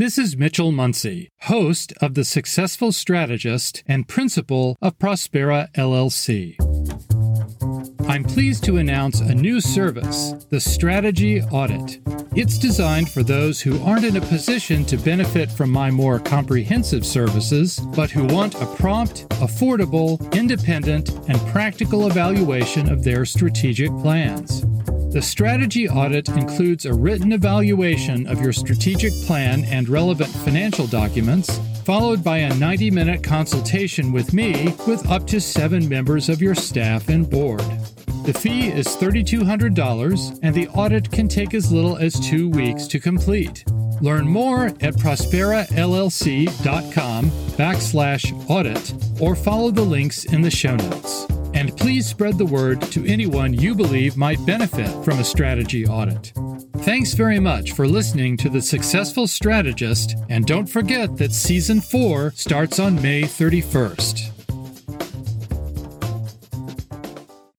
This is Mitchell Muncy, host of The Successful Strategist and principal of Prospera LLC. I'm pleased to announce a new service, the Strategy Audit. It's designed for those who aren't in a position to benefit from my more comprehensive services, but who want a prompt, affordable, independent, and practical evaluation of their strategic plans. The strategy audit includes a written evaluation of your strategic plan and relevant financial documents, followed by a 90 minute consultation with me with up to seven members of your staff and board. The fee is $3,200 and the audit can take as little as two weeks to complete. Learn more at prosperallc.com backslash audit or follow the links in the show notes. And please spread the word to anyone you believe might benefit from a strategy audit. Thanks very much for listening to The Successful Strategist, and don't forget that Season 4 starts on May 31st.